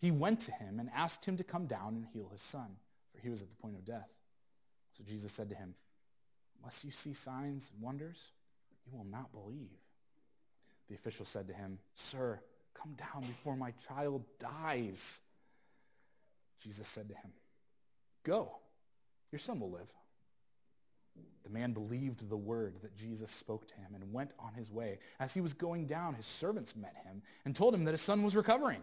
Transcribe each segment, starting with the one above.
he went to him and asked him to come down and heal his son, for he was at the point of death. So Jesus said to him, Unless you see signs and wonders, you will not believe. The official said to him, Sir, come down before my child dies. Jesus said to him, Go, your son will live. The man believed the word that Jesus spoke to him and went on his way. As he was going down, his servants met him and told him that his son was recovering.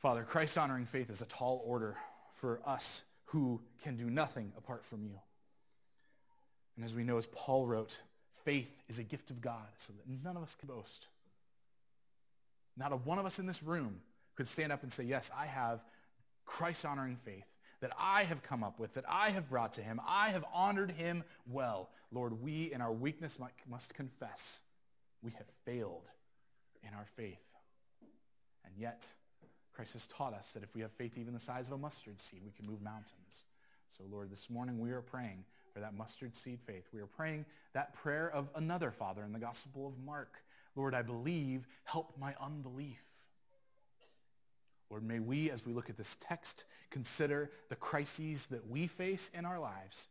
Father, Christ honoring faith is a tall order for us who can do nothing apart from you. And as we know, as Paul wrote, faith is a gift of God so that none of us can boast. Not a one of us in this room could stand up and say, yes, I have Christ honoring faith that I have come up with, that I have brought to him. I have honored him well. Lord, we in our weakness must confess we have failed in our faith. And yet, Christ has taught us that if we have faith even the size of a mustard seed, we can move mountains. So, Lord, this morning we are praying for that mustard seed faith. We are praying that prayer of another Father in the Gospel of Mark. Lord, I believe, help my unbelief. Lord, may we, as we look at this text, consider the crises that we face in our lives,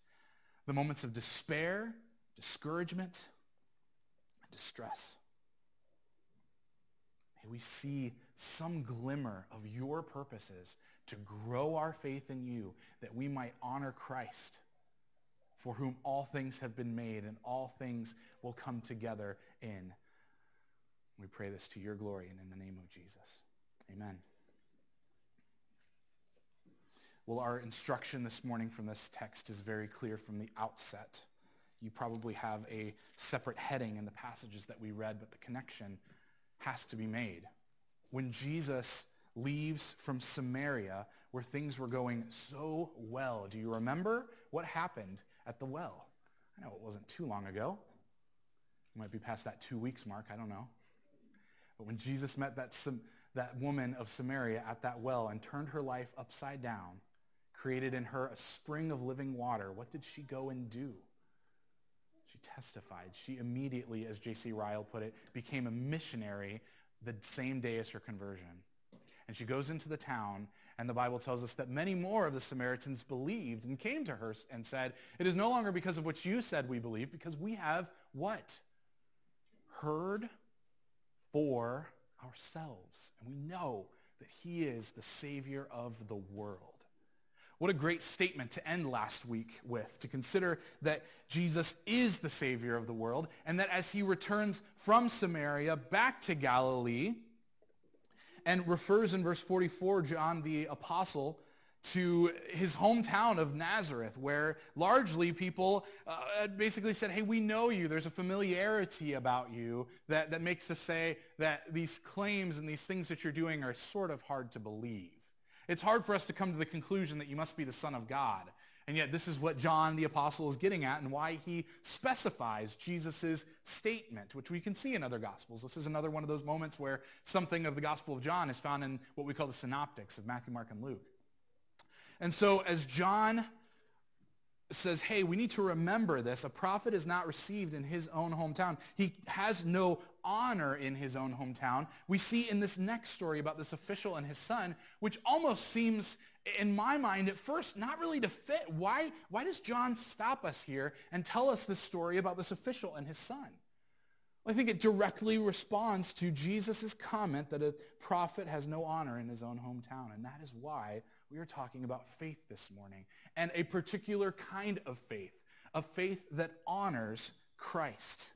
the moments of despair, discouragement, distress. May we see some glimmer of your purposes to grow our faith in you, that we might honor Christ, for whom all things have been made and all things will come together in. We pray this to your glory and in the name of Jesus. Amen. Well, our instruction this morning from this text is very clear from the outset. You probably have a separate heading in the passages that we read, but the connection has to be made. When Jesus leaves from Samaria, where things were going so well, do you remember what happened at the well? I know it wasn't too long ago. It might be past that two weeks mark, I don't know. But when Jesus met that, that woman of Samaria at that well and turned her life upside down, created in her a spring of living water, what did she go and do? She testified. She immediately, as J.C. Ryle put it, became a missionary the same day as her conversion. And she goes into the town, and the Bible tells us that many more of the Samaritans believed and came to her and said, It is no longer because of what you said we believe, because we have what? Heard for ourselves. And we know that he is the Savior of the world. What a great statement to end last week with, to consider that Jesus is the Savior of the world, and that as he returns from Samaria back to Galilee, and refers in verse 44, John the Apostle, to his hometown of Nazareth, where largely people uh, basically said, hey, we know you. There's a familiarity about you that, that makes us say that these claims and these things that you're doing are sort of hard to believe. It's hard for us to come to the conclusion that you must be the Son of God. And yet this is what John the Apostle is getting at and why he specifies Jesus' statement, which we can see in other Gospels. This is another one of those moments where something of the Gospel of John is found in what we call the synoptics of Matthew, Mark, and Luke. And so as John says, hey, we need to remember this. A prophet is not received in his own hometown. He has no honor in his own hometown. We see in this next story about this official and his son, which almost seems, in my mind at first, not really to fit. Why, why does John stop us here and tell us this story about this official and his son? I think it directly responds to Jesus' comment that a prophet has no honor in his own hometown. And that is why we are talking about faith this morning and a particular kind of faith, a faith that honors Christ.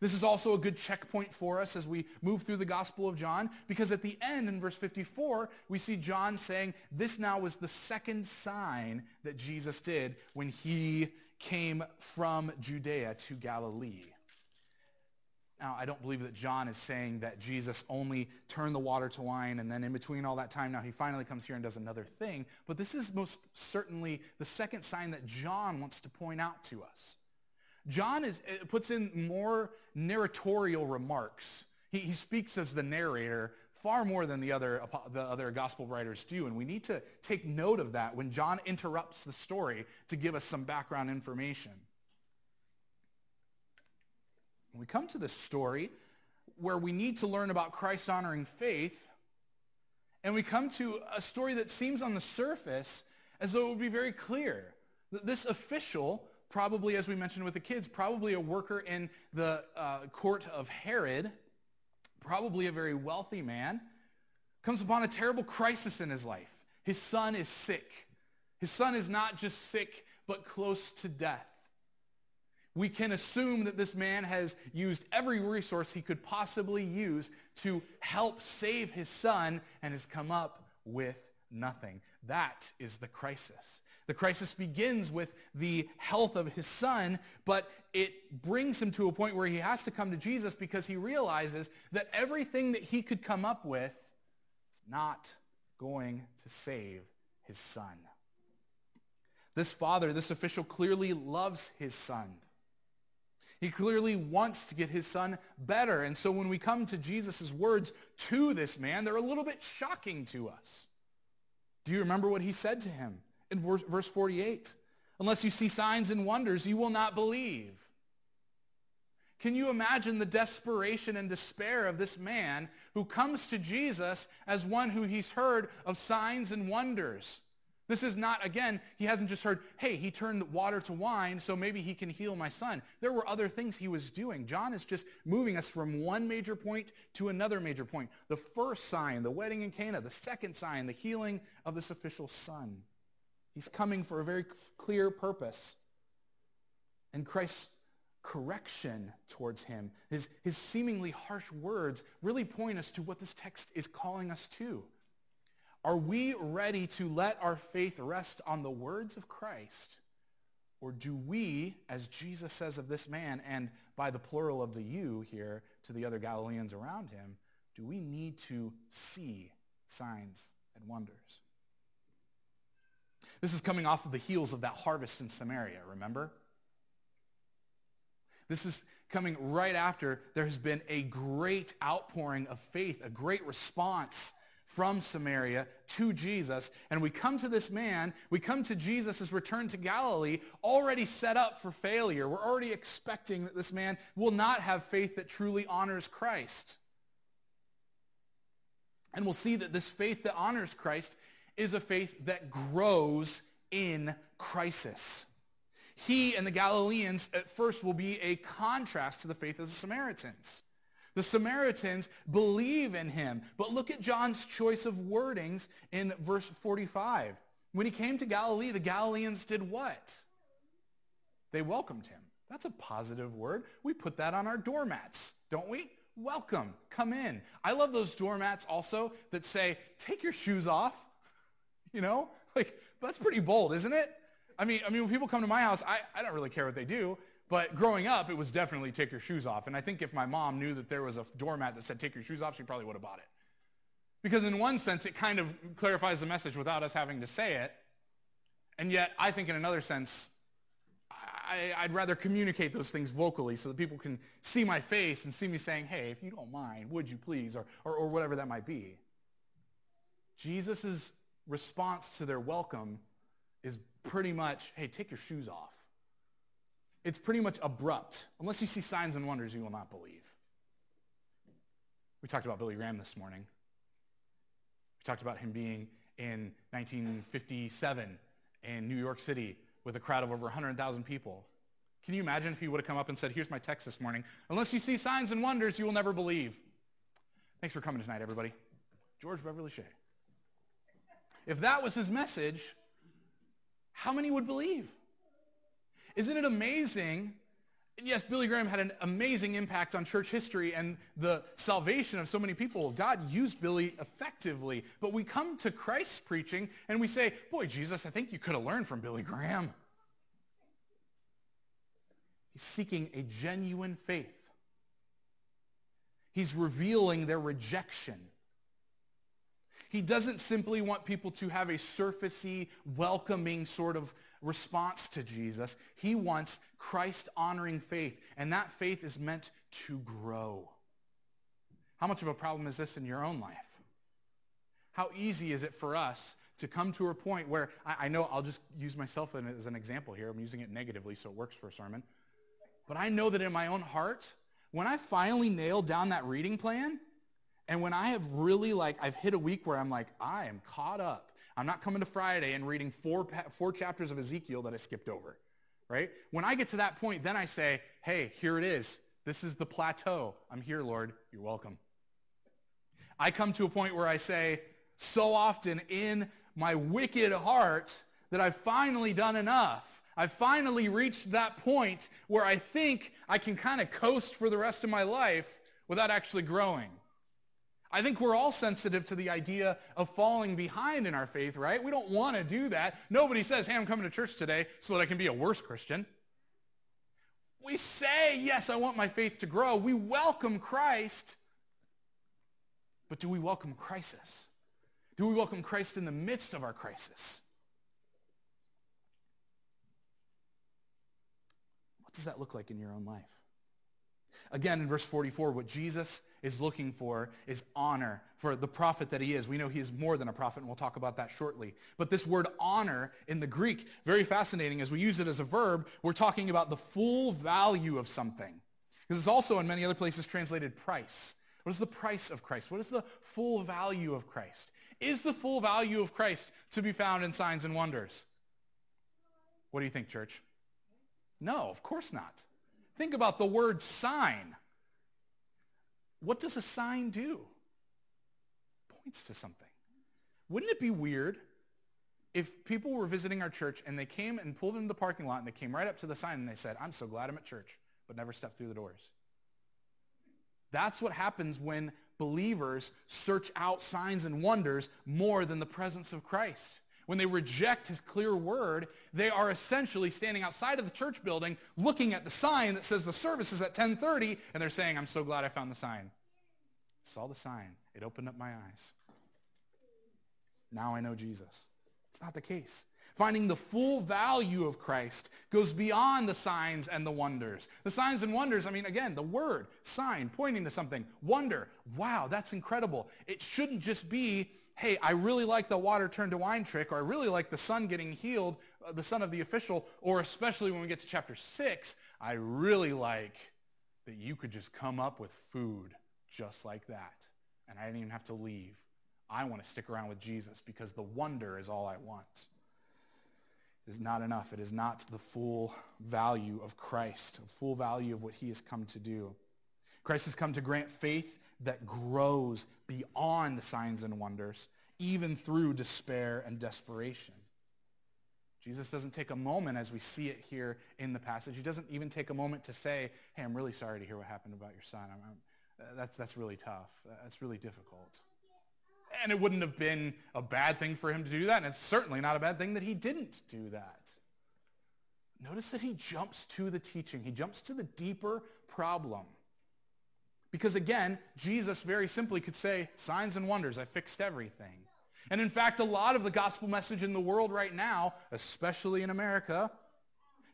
This is also a good checkpoint for us as we move through the Gospel of John, because at the end in verse 54, we see John saying, this now was the second sign that Jesus did when he came from Judea to Galilee. Now, I don't believe that John is saying that Jesus only turned the water to wine and then in between all that time, now he finally comes here and does another thing. But this is most certainly the second sign that John wants to point out to us. John is, uh, puts in more narratorial remarks. He, he speaks as the narrator far more than the other, the other gospel writers do. And we need to take note of that when John interrupts the story to give us some background information. When we come to this story where we need to learn about Christ honoring faith, and we come to a story that seems on the surface as though it would be very clear that this official probably, as we mentioned with the kids, probably a worker in the uh, court of Herod, probably a very wealthy man, comes upon a terrible crisis in his life. His son is sick. His son is not just sick, but close to death. We can assume that this man has used every resource he could possibly use to help save his son and has come up with nothing. That is the crisis. The crisis begins with the health of his son, but it brings him to a point where he has to come to Jesus because he realizes that everything that he could come up with is not going to save his son. This father, this official clearly loves his son. He clearly wants to get his son better. And so when we come to Jesus' words to this man, they're a little bit shocking to us. Do you remember what he said to him? in verse, verse 48. Unless you see signs and wonders, you will not believe. Can you imagine the desperation and despair of this man who comes to Jesus as one who he's heard of signs and wonders? This is not, again, he hasn't just heard, hey, he turned water to wine, so maybe he can heal my son. There were other things he was doing. John is just moving us from one major point to another major point. The first sign, the wedding in Cana. The second sign, the healing of this official son. He's coming for a very clear purpose. And Christ's correction towards him, his, his seemingly harsh words, really point us to what this text is calling us to. Are we ready to let our faith rest on the words of Christ? Or do we, as Jesus says of this man, and by the plural of the you here to the other Galileans around him, do we need to see signs and wonders? This is coming off of the heels of that harvest in Samaria, remember? This is coming right after there has been a great outpouring of faith, a great response from Samaria to Jesus. And we come to this man, we come to Jesus' return to Galilee, already set up for failure. We're already expecting that this man will not have faith that truly honors Christ. And we'll see that this faith that honors Christ is a faith that grows in crisis. He and the Galileans at first will be a contrast to the faith of the Samaritans. The Samaritans believe in him. But look at John's choice of wordings in verse 45. When he came to Galilee, the Galileans did what? They welcomed him. That's a positive word. We put that on our doormats, don't we? Welcome. Come in. I love those doormats also that say, take your shoes off. You know, like that's pretty bold, isn't it? I mean, I mean, when people come to my house, I, I don't really care what they do. But growing up, it was definitely take your shoes off. And I think if my mom knew that there was a doormat that said take your shoes off, she probably would have bought it. Because in one sense, it kind of clarifies the message without us having to say it. And yet, I think in another sense, I, would rather communicate those things vocally so that people can see my face and see me saying, hey, if you don't mind, would you please, or, or, or whatever that might be. Jesus' response to their welcome is pretty much, hey, take your shoes off. It's pretty much abrupt. Unless you see signs and wonders, you will not believe. We talked about Billy Graham this morning. We talked about him being in 1957 in New York City with a crowd of over 100,000 people. Can you imagine if he would have come up and said, here's my text this morning. Unless you see signs and wonders, you will never believe. Thanks for coming tonight, everybody. George Beverly Shea. If that was his message, how many would believe? Isn't it amazing? And yes, Billy Graham had an amazing impact on church history and the salvation of so many people. God used Billy effectively. But we come to Christ's preaching and we say, boy, Jesus, I think you could have learned from Billy Graham. He's seeking a genuine faith. He's revealing their rejection. He doesn't simply want people to have a surfacey, welcoming sort of response to Jesus. He wants Christ-honoring faith, and that faith is meant to grow. How much of a problem is this in your own life? How easy is it for us to come to a point where, I, I know I'll just use myself as an example here. I'm using it negatively, so it works for a sermon. But I know that in my own heart, when I finally nailed down that reading plan, and when I have really like, I've hit a week where I'm like, I am caught up. I'm not coming to Friday and reading four, four chapters of Ezekiel that I skipped over, right? When I get to that point, then I say, hey, here it is. This is the plateau. I'm here, Lord. You're welcome. I come to a point where I say, so often in my wicked heart that I've finally done enough. I've finally reached that point where I think I can kind of coast for the rest of my life without actually growing. I think we're all sensitive to the idea of falling behind in our faith, right? We don't want to do that. Nobody says, hey, I'm coming to church today so that I can be a worse Christian. We say, yes, I want my faith to grow. We welcome Christ. But do we welcome crisis? Do we welcome Christ in the midst of our crisis? What does that look like in your own life? Again, in verse 44, what Jesus is looking for is honor for the prophet that he is. We know he is more than a prophet, and we'll talk about that shortly. But this word honor in the Greek, very fascinating. As we use it as a verb, we're talking about the full value of something. Because it's also in many other places translated price. What is the price of Christ? What is the full value of Christ? Is the full value of Christ to be found in signs and wonders? What do you think, church? No, of course not. Think about the word sign. What does a sign do? Points to something. Wouldn't it be weird if people were visiting our church and they came and pulled into the parking lot and they came right up to the sign and they said, I'm so glad I'm at church, but never stepped through the doors. That's what happens when believers search out signs and wonders more than the presence of Christ when they reject his clear word, they are essentially standing outside of the church building looking at the sign that says the service is at 1030 and they're saying, I'm so glad I found the sign. Saw the sign. It opened up my eyes. Now I know Jesus. It's not the case. Finding the full value of Christ goes beyond the signs and the wonders. The signs and wonders, I mean, again, the word, sign, pointing to something, wonder. Wow, that's incredible. It shouldn't just be, hey, I really like the water turned to wine trick, or I really like the son getting healed, uh, the son of the official, or especially when we get to chapter 6, I really like that you could just come up with food just like that. And I didn't even have to leave. I want to stick around with Jesus because the wonder is all I want is not enough. It is not the full value of Christ, the full value of what he has come to do. Christ has come to grant faith that grows beyond signs and wonders, even through despair and desperation. Jesus doesn't take a moment as we see it here in the passage. He doesn't even take a moment to say, hey, I'm really sorry to hear what happened about your son. I'm, I'm, that's, that's really tough. That's really difficult. And it wouldn't have been a bad thing for him to do that, and it's certainly not a bad thing that he didn't do that. Notice that he jumps to the teaching. He jumps to the deeper problem. Because again, Jesus very simply could say, signs and wonders, I fixed everything. And in fact, a lot of the gospel message in the world right now, especially in America,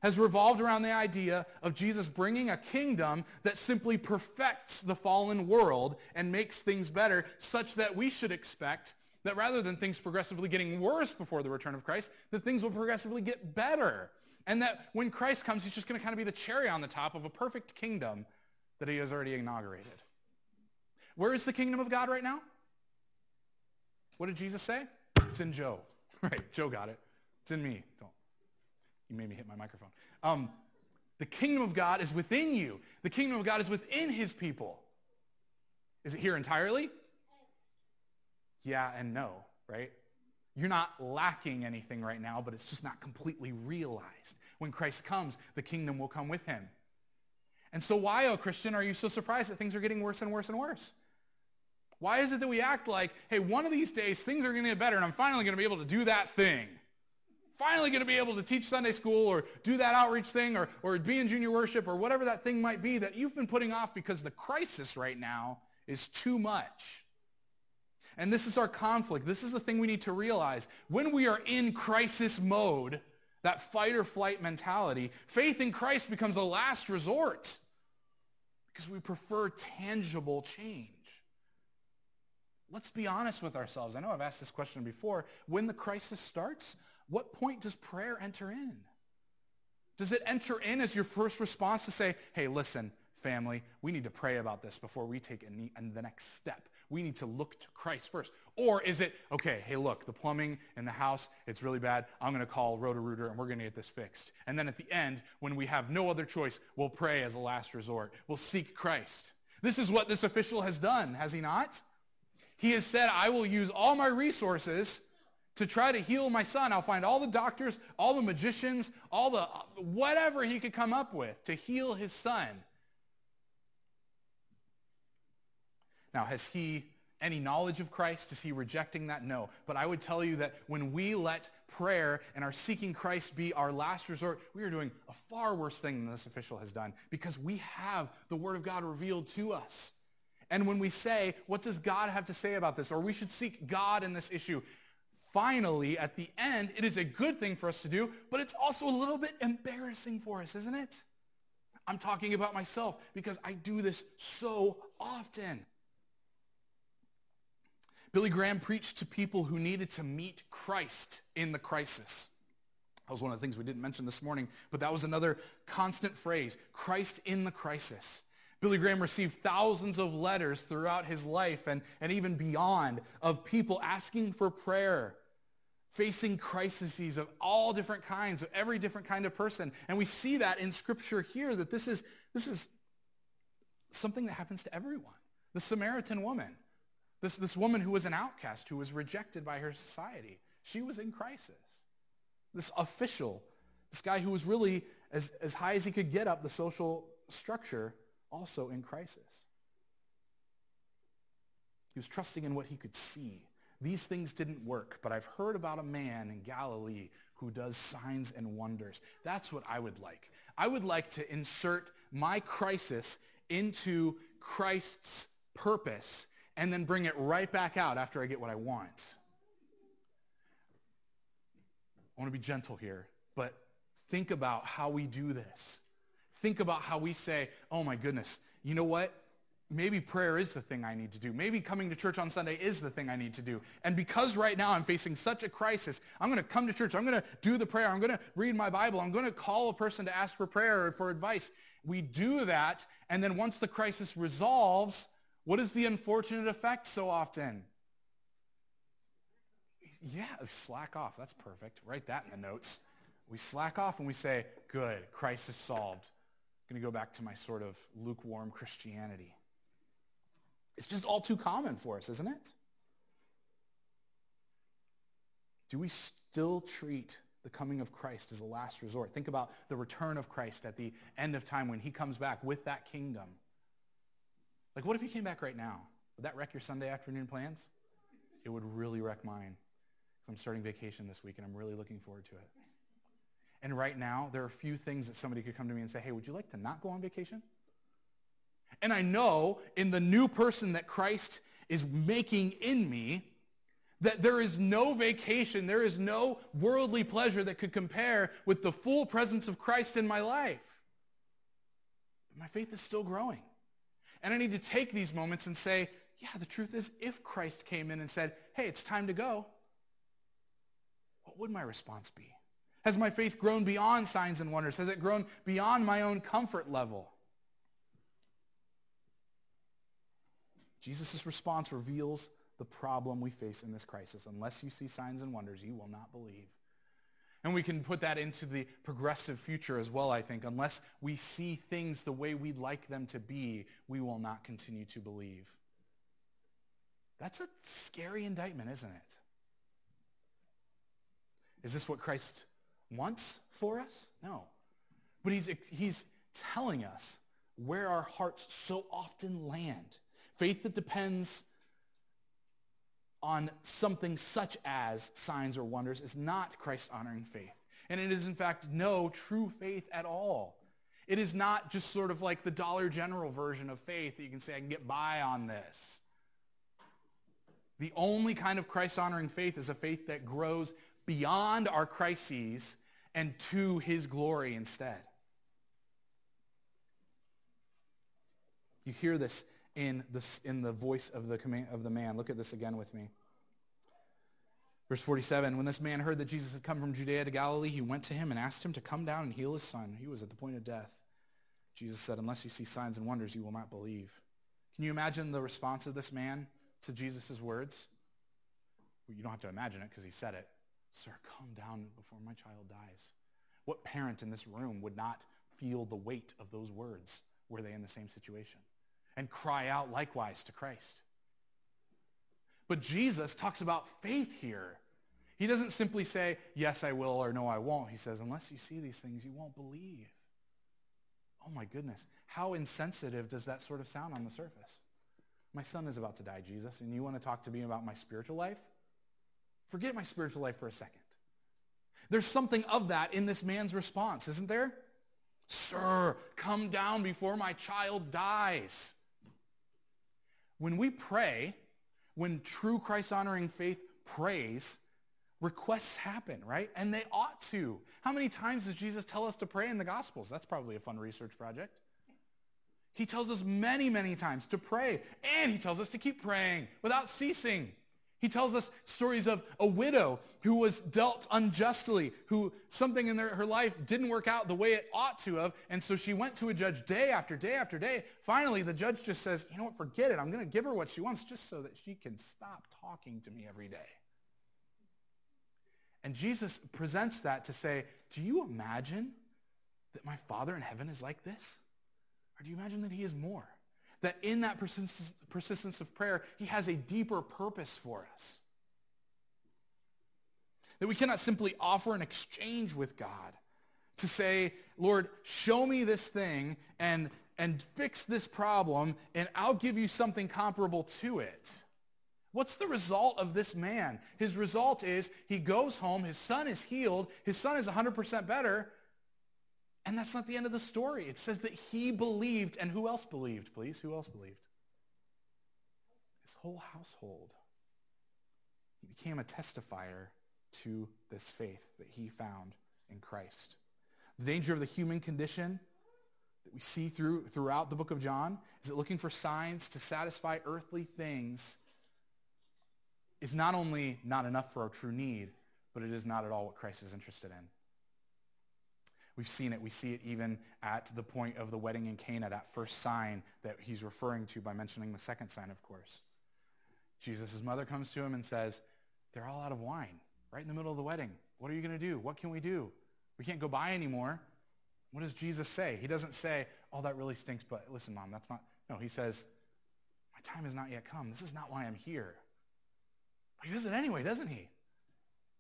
has revolved around the idea of Jesus bringing a kingdom that simply perfects the fallen world and makes things better such that we should expect that rather than things progressively getting worse before the return of Christ, that things will progressively get better. And that when Christ comes, he's just going to kind of be the cherry on the top of a perfect kingdom that he has already inaugurated. Where is the kingdom of God right now? What did Jesus say? It's in Joe. Right, Joe got it. It's in me. Don't. You made me hit my microphone. Um, The kingdom of God is within you. The kingdom of God is within his people. Is it here entirely? Yeah and no, right? You're not lacking anything right now, but it's just not completely realized. When Christ comes, the kingdom will come with him. And so why, oh Christian, are you so surprised that things are getting worse and worse and worse? Why is it that we act like, hey, one of these days things are going to get better and I'm finally going to be able to do that thing? Finally going to be able to teach Sunday school or do that outreach thing or, or be in junior worship or whatever that thing might be that you've been putting off because the crisis right now is too much. And this is our conflict. This is the thing we need to realize. When we are in crisis mode, that fight or flight mentality, faith in Christ becomes a last resort because we prefer tangible change. Let's be honest with ourselves. I know I've asked this question before. When the crisis starts, what point does prayer enter in? Does it enter in as your first response to say, hey, listen, family, we need to pray about this before we take any, and the next step? We need to look to Christ first. Or is it, okay, hey, look, the plumbing in the house, it's really bad. I'm going to call Roto-Rooter and we're going to get this fixed. And then at the end, when we have no other choice, we'll pray as a last resort. We'll seek Christ. This is what this official has done, has he not? He has said, I will use all my resources to try to heal my son. I'll find all the doctors, all the magicians, all the whatever he could come up with to heal his son. Now, has he any knowledge of Christ? Is he rejecting that? No. But I would tell you that when we let prayer and our seeking Christ be our last resort, we are doing a far worse thing than this official has done because we have the word of God revealed to us. And when we say, what does God have to say about this? Or we should seek God in this issue. Finally, at the end, it is a good thing for us to do, but it's also a little bit embarrassing for us, isn't it? I'm talking about myself because I do this so often. Billy Graham preached to people who needed to meet Christ in the crisis. That was one of the things we didn't mention this morning, but that was another constant phrase, Christ in the crisis. Billy Graham received thousands of letters throughout his life and, and even beyond of people asking for prayer, facing crises of all different kinds, of every different kind of person. And we see that in Scripture here, that this is, this is something that happens to everyone. The Samaritan woman, this, this woman who was an outcast, who was rejected by her society, she was in crisis. This official, this guy who was really as, as high as he could get up the social structure, also in crisis. He was trusting in what he could see. These things didn't work, but I've heard about a man in Galilee who does signs and wonders. That's what I would like. I would like to insert my crisis into Christ's purpose and then bring it right back out after I get what I want. I want to be gentle here, but think about how we do this. Think about how we say, oh my goodness, you know what? Maybe prayer is the thing I need to do. Maybe coming to church on Sunday is the thing I need to do. And because right now I'm facing such a crisis, I'm going to come to church. I'm going to do the prayer. I'm going to read my Bible. I'm going to call a person to ask for prayer or for advice. We do that. And then once the crisis resolves, what is the unfortunate effect so often? Yeah, slack off. That's perfect. Write that in the notes. We slack off and we say, good, crisis solved. I'm going to go back to my sort of lukewarm Christianity. It's just all too common for us, isn't it? Do we still treat the coming of Christ as a last resort? Think about the return of Christ at the end of time when he comes back with that kingdom. Like, what if he came back right now? Would that wreck your Sunday afternoon plans? It would really wreck mine because I'm starting vacation this week and I'm really looking forward to it. And right now, there are a few things that somebody could come to me and say, hey, would you like to not go on vacation? And I know in the new person that Christ is making in me, that there is no vacation, there is no worldly pleasure that could compare with the full presence of Christ in my life. But my faith is still growing. And I need to take these moments and say, yeah, the truth is, if Christ came in and said, hey, it's time to go, what would my response be? Has my faith grown beyond signs and wonders? Has it grown beyond my own comfort level? Jesus' response reveals the problem we face in this crisis. Unless you see signs and wonders, you will not believe. And we can put that into the progressive future as well, I think. Unless we see things the way we'd like them to be, we will not continue to believe. That's a scary indictment, isn't it? Is this what Christ wants for us? No. But he's, he's telling us where our hearts so often land. Faith that depends on something such as signs or wonders is not Christ-honoring faith. And it is, in fact, no true faith at all. It is not just sort of like the Dollar General version of faith that you can say, I can get by on this. The only kind of Christ-honoring faith is a faith that grows beyond our crises and to his glory instead. You hear this in the, in the voice of the, command, of the man. Look at this again with me. Verse 47, when this man heard that Jesus had come from Judea to Galilee, he went to him and asked him to come down and heal his son. He was at the point of death. Jesus said, unless you see signs and wonders, you will not believe. Can you imagine the response of this man to Jesus' words? Well, you don't have to imagine it because he said it. Sir, come down before my child dies. What parent in this room would not feel the weight of those words were they in the same situation? And cry out likewise to Christ. But Jesus talks about faith here. He doesn't simply say, yes, I will, or no, I won't. He says, unless you see these things, you won't believe. Oh my goodness. How insensitive does that sort of sound on the surface? My son is about to die, Jesus, and you want to talk to me about my spiritual life? Forget my spiritual life for a second. There's something of that in this man's response, isn't there? Sir, come down before my child dies. When we pray, when true Christ-honoring faith prays, requests happen, right? And they ought to. How many times does Jesus tell us to pray in the Gospels? That's probably a fun research project. He tells us many, many times to pray, and he tells us to keep praying without ceasing. He tells us stories of a widow who was dealt unjustly, who something in their, her life didn't work out the way it ought to have, and so she went to a judge day after day after day. Finally, the judge just says, you know what, forget it. I'm going to give her what she wants just so that she can stop talking to me every day. And Jesus presents that to say, do you imagine that my Father in heaven is like this? Or do you imagine that he is more? That in that persistence, persistence of prayer, he has a deeper purpose for us. That we cannot simply offer an exchange with God to say, Lord, show me this thing and, and fix this problem, and I'll give you something comparable to it. What's the result of this man? His result is he goes home, his son is healed, his son is 100% better, and that's not the end of the story. It says that he believed, and who else believed, please? Who else believed? His whole household. He became a testifier to this faith that he found in Christ. The danger of the human condition that we see through, throughout the book of John is that looking for signs to satisfy earthly things is not only not enough for our true need, but it is not at all what Christ is interested in. We've seen it. We see it even at the point of the wedding in Cana, that first sign that he's referring to by mentioning the second sign, of course. Jesus' mother comes to him and says, they're all out of wine right in the middle of the wedding. What are you going to do? What can we do? We can't go buy anymore. What does Jesus say? He doesn't say, oh, that really stinks, but listen, mom, that's not. No, he says, my time has not yet come. This is not why I'm here. But he does it anyway, doesn't he?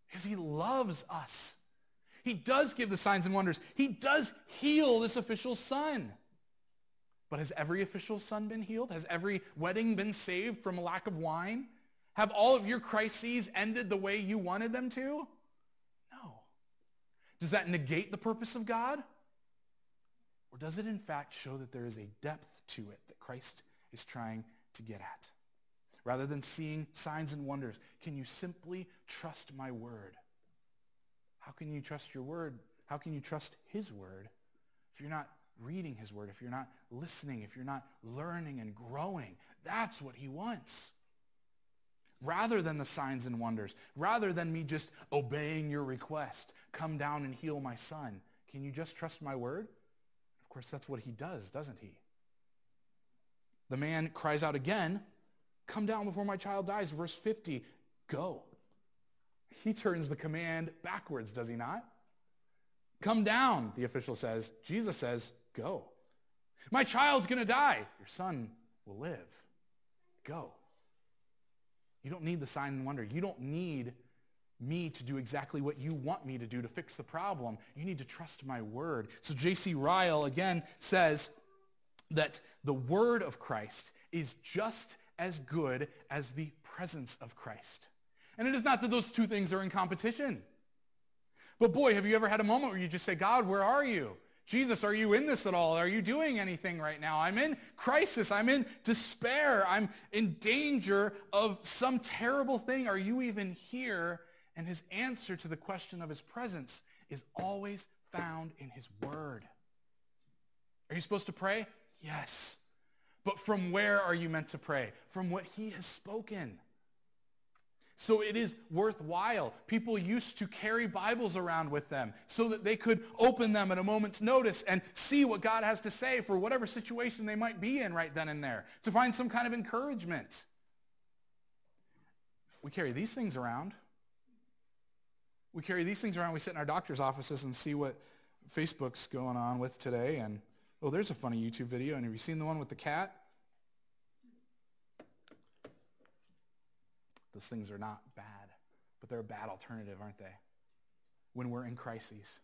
Because he loves us. He does give the signs and wonders. He does heal this official son. But has every official son been healed? Has every wedding been saved from a lack of wine? Have all of your crises ended the way you wanted them to? No. Does that negate the purpose of God? Or does it in fact show that there is a depth to it that Christ is trying to get at? Rather than seeing signs and wonders, can you simply trust my word? How can you trust your word? How can you trust his word if you're not reading his word, if you're not listening, if you're not learning and growing? That's what he wants. Rather than the signs and wonders, rather than me just obeying your request, come down and heal my son. Can you just trust my word? Of course, that's what he does, doesn't he? The man cries out again, come down before my child dies. Verse 50, go. He turns the command backwards, does he not? Come down, the official says. Jesus says, go. My child's going to die. Your son will live. Go. You don't need the sign and wonder. You don't need me to do exactly what you want me to do to fix the problem. You need to trust my word. So J.C. Ryle again says that the word of Christ is just as good as the presence of Christ. And it is not that those two things are in competition. But boy, have you ever had a moment where you just say, God, where are you? Jesus, are you in this at all? Are you doing anything right now? I'm in crisis. I'm in despair. I'm in danger of some terrible thing. Are you even here? And his answer to the question of his presence is always found in his word. Are you supposed to pray? Yes. But from where are you meant to pray? From what he has spoken. So it is worthwhile. People used to carry Bibles around with them so that they could open them at a moment's notice and see what God has to say for whatever situation they might be in right then and there, to find some kind of encouragement. We carry these things around. We carry these things around. We sit in our doctor's offices and see what Facebook's going on with today. And, oh, there's a funny YouTube video. And have you seen the one with the cat? Those things are not bad, but they're a bad alternative, aren't they? When we're in crises,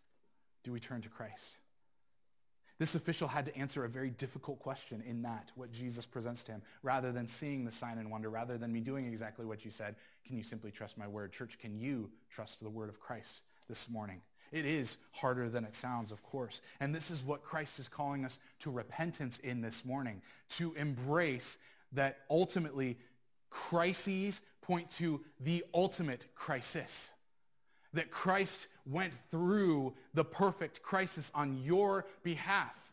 do we turn to Christ? This official had to answer a very difficult question in that, what Jesus presents to him, rather than seeing the sign and wonder, rather than me doing exactly what you said. Can you simply trust my word? Church, can you trust the word of Christ this morning? It is harder than it sounds, of course. And this is what Christ is calling us to repentance in this morning, to embrace that ultimately crises point to the ultimate crisis. That Christ went through the perfect crisis on your behalf.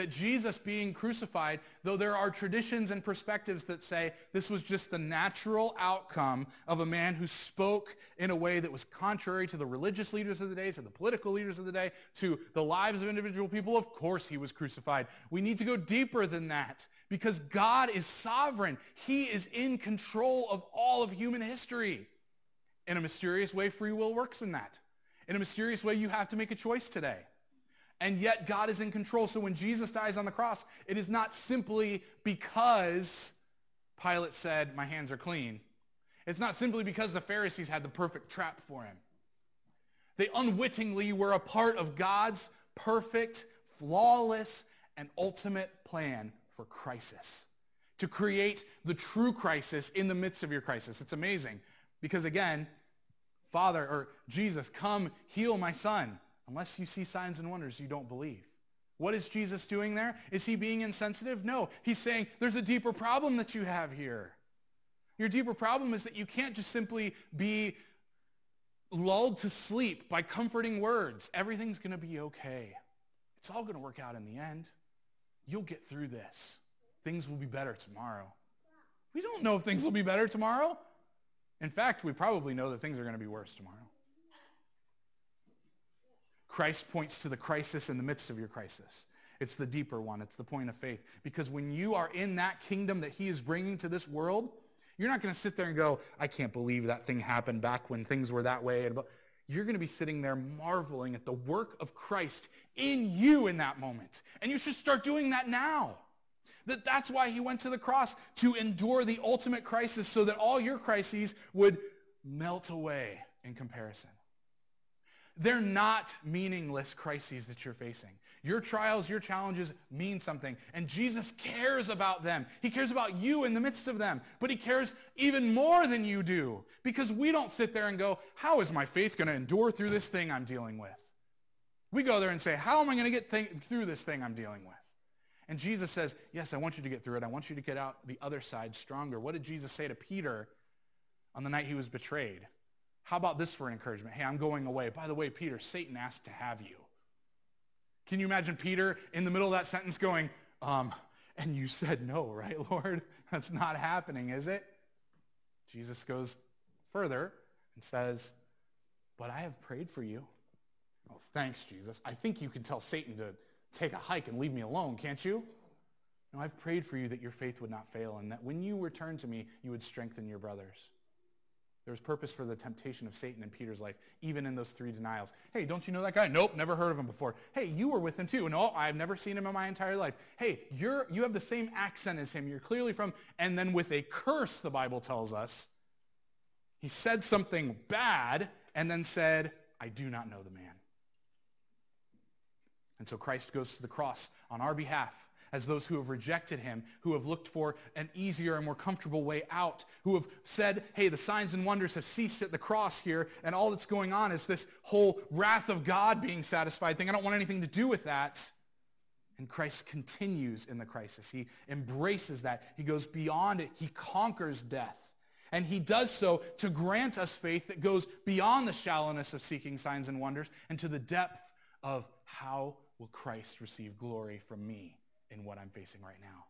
That Jesus being crucified, though there are traditions and perspectives that say this was just the natural outcome of a man who spoke in a way that was contrary to the religious leaders of the day, to the political leaders of the day, to the lives of individual people, of course he was crucified. We need to go deeper than that because God is sovereign. He is in control of all of human history. In a mysterious way, free will works in that. In a mysterious way, you have to make a choice today. And yet God is in control. So when Jesus dies on the cross, it is not simply because Pilate said, my hands are clean. It's not simply because the Pharisees had the perfect trap for him. They unwittingly were a part of God's perfect, flawless, and ultimate plan for crisis. To create the true crisis in the midst of your crisis. It's amazing. Because again, Father, or Jesus, come heal my son. Unless you see signs and wonders, you don't believe. What is Jesus doing there? Is he being insensitive? No. He's saying there's a deeper problem that you have here. Your deeper problem is that you can't just simply be lulled to sleep by comforting words. Everything's going to be okay. It's all going to work out in the end. You'll get through this. Things will be better tomorrow. We don't know if things will be better tomorrow. In fact, we probably know that things are going to be worse tomorrow. Christ points to the crisis in the midst of your crisis. It's the deeper one. It's the point of faith. Because when you are in that kingdom that he is bringing to this world, you're not going to sit there and go, I can't believe that thing happened back when things were that way. You're going to be sitting there marveling at the work of Christ in you in that moment. And you should start doing that now. That that's why he went to the cross to endure the ultimate crisis so that all your crises would melt away in comparison. They're not meaningless crises that you're facing. Your trials, your challenges mean something. And Jesus cares about them. He cares about you in the midst of them. But he cares even more than you do. Because we don't sit there and go, how is my faith going to endure through this thing I'm dealing with? We go there and say, how am I going to get th- through this thing I'm dealing with? And Jesus says, yes, I want you to get through it. I want you to get out the other side stronger. What did Jesus say to Peter on the night he was betrayed? How about this for encouragement? Hey, I'm going away. By the way, Peter, Satan asked to have you. Can you imagine Peter in the middle of that sentence going, um, and you said no, right, Lord? That's not happening, is it? Jesus goes further and says, but I have prayed for you. Oh, thanks, Jesus. I think you can tell Satan to take a hike and leave me alone, can't you? No, I've prayed for you that your faith would not fail and that when you return to me, you would strengthen your brothers. There was purpose for the temptation of Satan in Peter's life, even in those three denials. Hey, don't you know that guy? Nope, never heard of him before. Hey, you were with him too. No, I've never seen him in my entire life. Hey, you're, you have the same accent as him. You're clearly from, and then with a curse, the Bible tells us, he said something bad and then said, I do not know the man. And so Christ goes to the cross on our behalf as those who have rejected him, who have looked for an easier and more comfortable way out, who have said, hey, the signs and wonders have ceased at the cross here, and all that's going on is this whole wrath of God being satisfied thing. I don't want anything to do with that. And Christ continues in the crisis. He embraces that. He goes beyond it. He conquers death. And he does so to grant us faith that goes beyond the shallowness of seeking signs and wonders and to the depth of how will Christ receive glory from me in what I'm facing right now.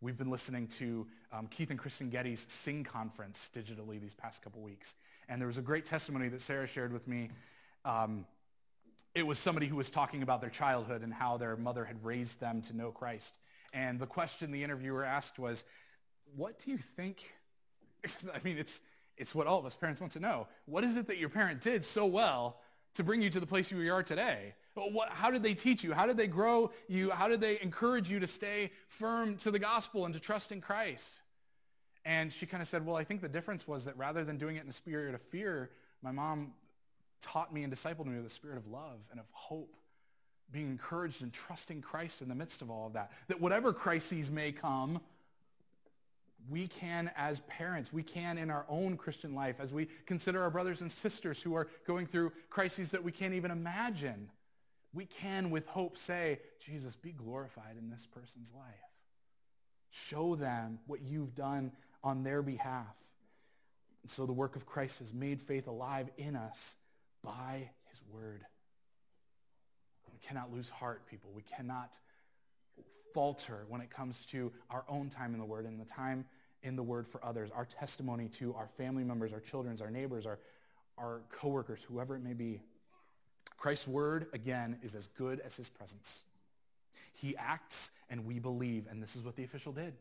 We've been listening to um, Keith and Kristen Getty's Sing Conference digitally these past couple weeks. And there was a great testimony that Sarah shared with me. Um, it was somebody who was talking about their childhood and how their mother had raised them to know Christ. And the question the interviewer asked was, what do you think? I mean, it's, it's what all of us parents want to know. What is it that your parent did so well to bring you to the place you are today? What, how did they teach you? How did they grow you? How did they encourage you to stay firm to the gospel and to trust in Christ? And she kind of said, well, I think the difference was that rather than doing it in a spirit of fear, my mom taught me and discipled me with a spirit of love and of hope, being encouraged and trusting Christ in the midst of all of that. That whatever crises may come, we can as parents, we can in our own Christian life, as we consider our brothers and sisters who are going through crises that we can't even imagine, we can with hope say, Jesus, be glorified in this person's life. Show them what you've done on their behalf. And so the work of Christ has made faith alive in us by his word. We cannot lose heart, people. We cannot falter when it comes to our own time in the word and the time in the word for others, our testimony to our family members, our children, our neighbors, our, our coworkers, whoever it may be. Christ's word, again, is as good as his presence. He acts and we believe, and this is what the official did.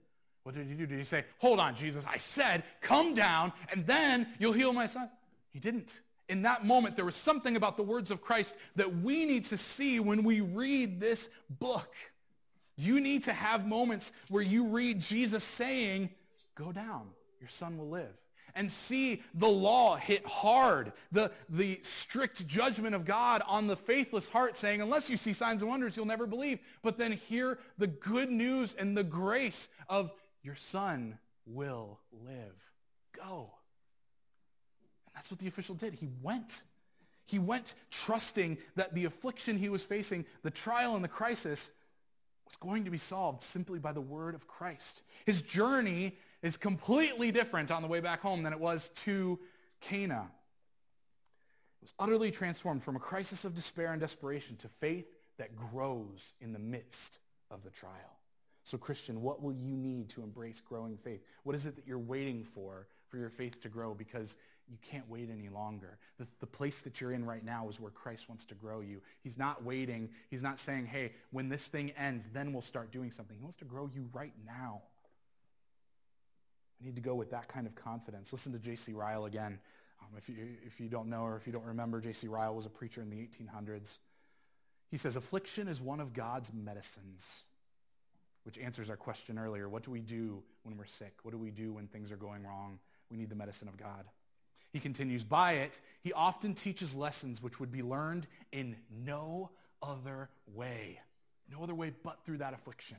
What did he do? Did he say, hold on, Jesus, I said, come down, and then you'll heal my son? He didn't. In that moment, there was something about the words of Christ that we need to see when we read this book. You need to have moments where you read Jesus saying, go down, your son will live and see the law hit hard, the, the strict judgment of God on the faithless heart saying, unless you see signs and wonders, you'll never believe. But then hear the good news and the grace of your son will live. Go. And that's what the official did. He went. He went trusting that the affliction he was facing, the trial and the crisis, was going to be solved simply by the word of Christ. His journey is completely different on the way back home than it was to Cana. It was utterly transformed from a crisis of despair and desperation to faith that grows in the midst of the trial. So Christian, what will you need to embrace growing faith? What is it that you're waiting for for your faith to grow because you can't wait any longer. The, the place that you're in right now is where Christ wants to grow you. He's not waiting. He's not saying, hey, when this thing ends, then we'll start doing something. He wants to grow you right now. We need to go with that kind of confidence. Listen to J.C. Ryle again. Um, if, you, if you don't know or if you don't remember, J.C. Ryle was a preacher in the 1800s. He says, affliction is one of God's medicines, which answers our question earlier. What do we do when we're sick? What do we do when things are going wrong? We need the medicine of God. He continues, by it, he often teaches lessons which would be learned in no other way. No other way but through that affliction.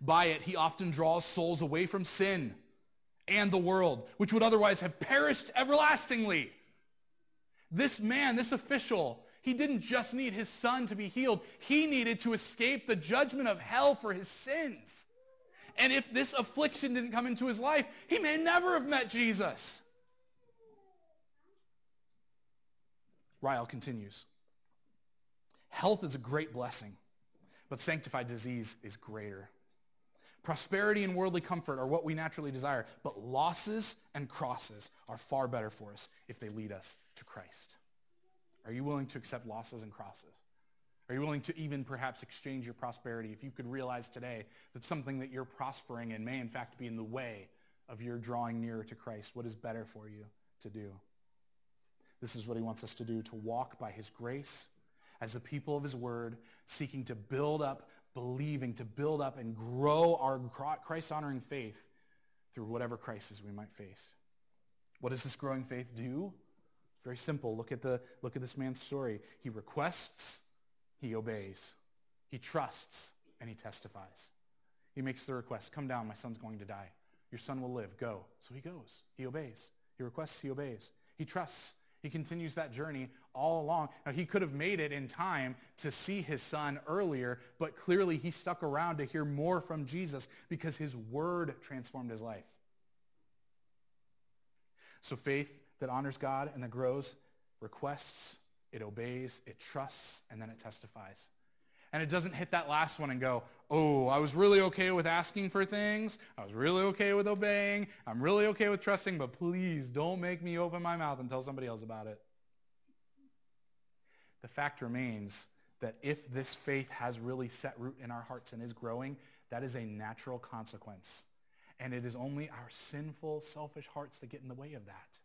By it, he often draws souls away from sin and the world, which would otherwise have perished everlastingly. This man, this official, he didn't just need his son to be healed. He needed to escape the judgment of hell for his sins. And if this affliction didn't come into his life, he may never have met Jesus. Ryle continues. Health is a great blessing, but sanctified disease is greater. Prosperity and worldly comfort are what we naturally desire, but losses and crosses are far better for us if they lead us to Christ. Are you willing to accept losses and crosses? Are you willing to even perhaps exchange your prosperity if you could realize today that something that you're prospering in may in fact be in the way of your drawing nearer to Christ? What is better for you to do? This is what he wants us to do, to walk by his grace as the people of his word, seeking to build up, believing, to build up and grow our Christ-honoring faith through whatever crisis we might face. What does this growing faith do? It's very simple. Look at, the, look at this man's story. He requests, he obeys. He trusts, and he testifies. He makes the request, come down, my son's going to die. Your son will live. Go. So he goes. He obeys. He requests, he obeys. He trusts. He continues that journey all along. Now, he could have made it in time to see his son earlier, but clearly he stuck around to hear more from Jesus because his word transformed his life. So faith that honors God and that grows requests, it obeys, it trusts, and then it testifies and it doesn't hit that last one and go, oh, I was really okay with asking for things. I was really okay with obeying. I'm really okay with trusting, but please don't make me open my mouth and tell somebody else about it. The fact remains that if this faith has really set root in our hearts and is growing, that is a natural consequence. And it is only our sinful, selfish hearts that get in the way of that.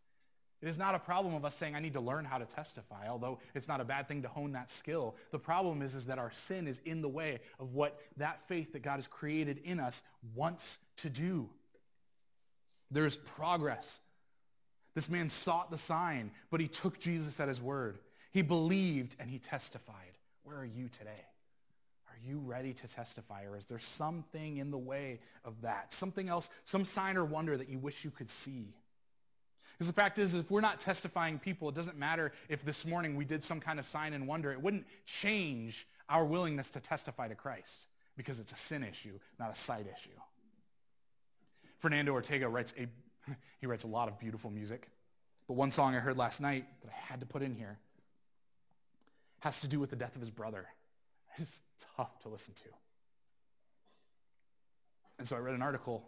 It is not a problem of us saying, I need to learn how to testify, although it's not a bad thing to hone that skill. The problem is, is that our sin is in the way of what that faith that God has created in us wants to do. There is progress. This man sought the sign, but he took Jesus at his word. He believed and he testified. Where are you today? Are you ready to testify? Or is there something in the way of that? Something else, some sign or wonder that you wish you could see? Because the fact is, if we're not testifying people, it doesn't matter if this morning we did some kind of sign and wonder. It wouldn't change our willingness to testify to Christ because it's a sin issue, not a sight issue. Fernando Ortega writes a, he writes a lot of beautiful music. But one song I heard last night that I had to put in here has to do with the death of his brother. It's tough to listen to. And so I read an article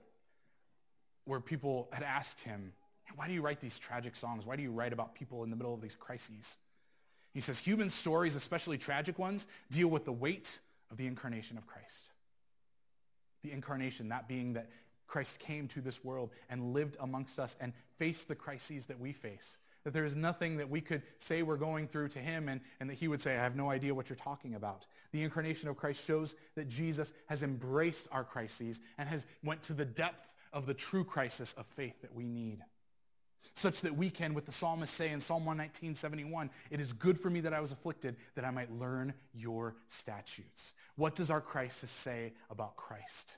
where people had asked him, why do you write these tragic songs? Why do you write about people in the middle of these crises? He says, human stories, especially tragic ones, deal with the weight of the incarnation of Christ. The incarnation, that being that Christ came to this world and lived amongst us and faced the crises that we face. That there is nothing that we could say we're going through to him and, and that he would say, I have no idea what you're talking about. The incarnation of Christ shows that Jesus has embraced our crises and has went to the depth of the true crisis of faith that we need such that we can, with the psalmist say in Psalm 119, 71, it is good for me that I was afflicted, that I might learn your statutes. What does our crisis say about Christ?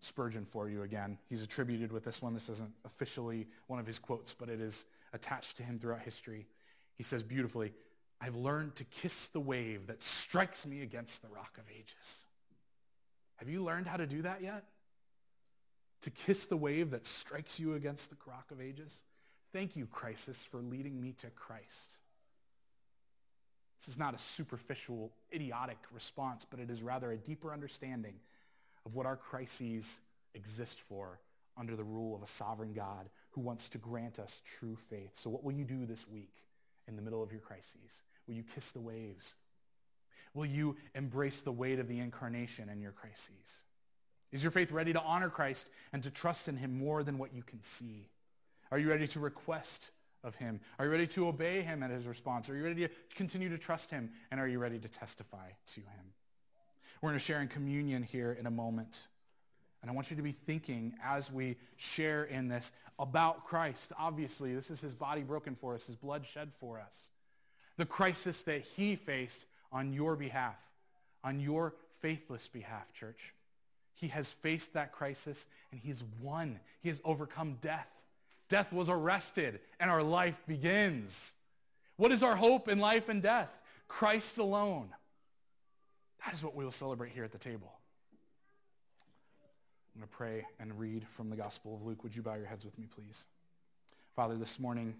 Spurgeon for you again. He's attributed with this one. This isn't officially one of his quotes, but it is attached to him throughout history. He says beautifully, I've learned to kiss the wave that strikes me against the rock of ages. Have you learned how to do that yet? To kiss the wave that strikes you against the rock of ages? Thank you, crisis, for leading me to Christ. This is not a superficial, idiotic response, but it is rather a deeper understanding of what our crises exist for under the rule of a sovereign God who wants to grant us true faith. So what will you do this week in the middle of your crises? Will you kiss the waves? Will you embrace the weight of the incarnation in your crises? Is your faith ready to honor Christ and to trust in him more than what you can see? Are you ready to request of him? Are you ready to obey him at his response? Are you ready to continue to trust him? And are you ready to testify to him? We're going to share in communion here in a moment. And I want you to be thinking as we share in this about Christ. Obviously, this is his body broken for us, his blood shed for us. The crisis that he faced on your behalf, on your faithless behalf, church. He has faced that crisis and he's won. He has overcome death. Death was arrested and our life begins. What is our hope in life and death? Christ alone. That is what we will celebrate here at the table. I'm going to pray and read from the Gospel of Luke. Would you bow your heads with me, please? Father, this morning,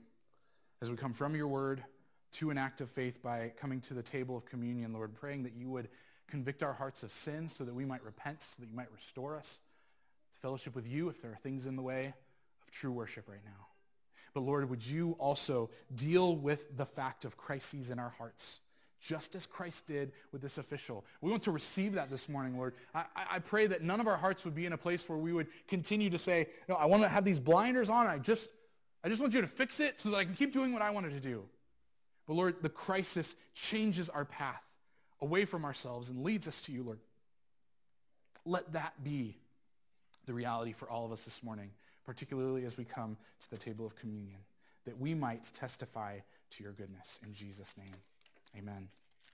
as we come from your word to an act of faith by coming to the table of communion, Lord, praying that you would Convict our hearts of sin so that we might repent, so that you might restore us to fellowship with you if there are things in the way of true worship right now. But Lord, would you also deal with the fact of crises in our hearts just as Christ did with this official. We want to receive that this morning, Lord. I, I pray that none of our hearts would be in a place where we would continue to say, no, I want to have these blinders on. I just, I just want you to fix it so that I can keep doing what I wanted to do. But Lord, the crisis changes our path away from ourselves and leads us to you, Lord. Let that be the reality for all of us this morning, particularly as we come to the table of communion, that we might testify to your goodness. In Jesus' name, amen.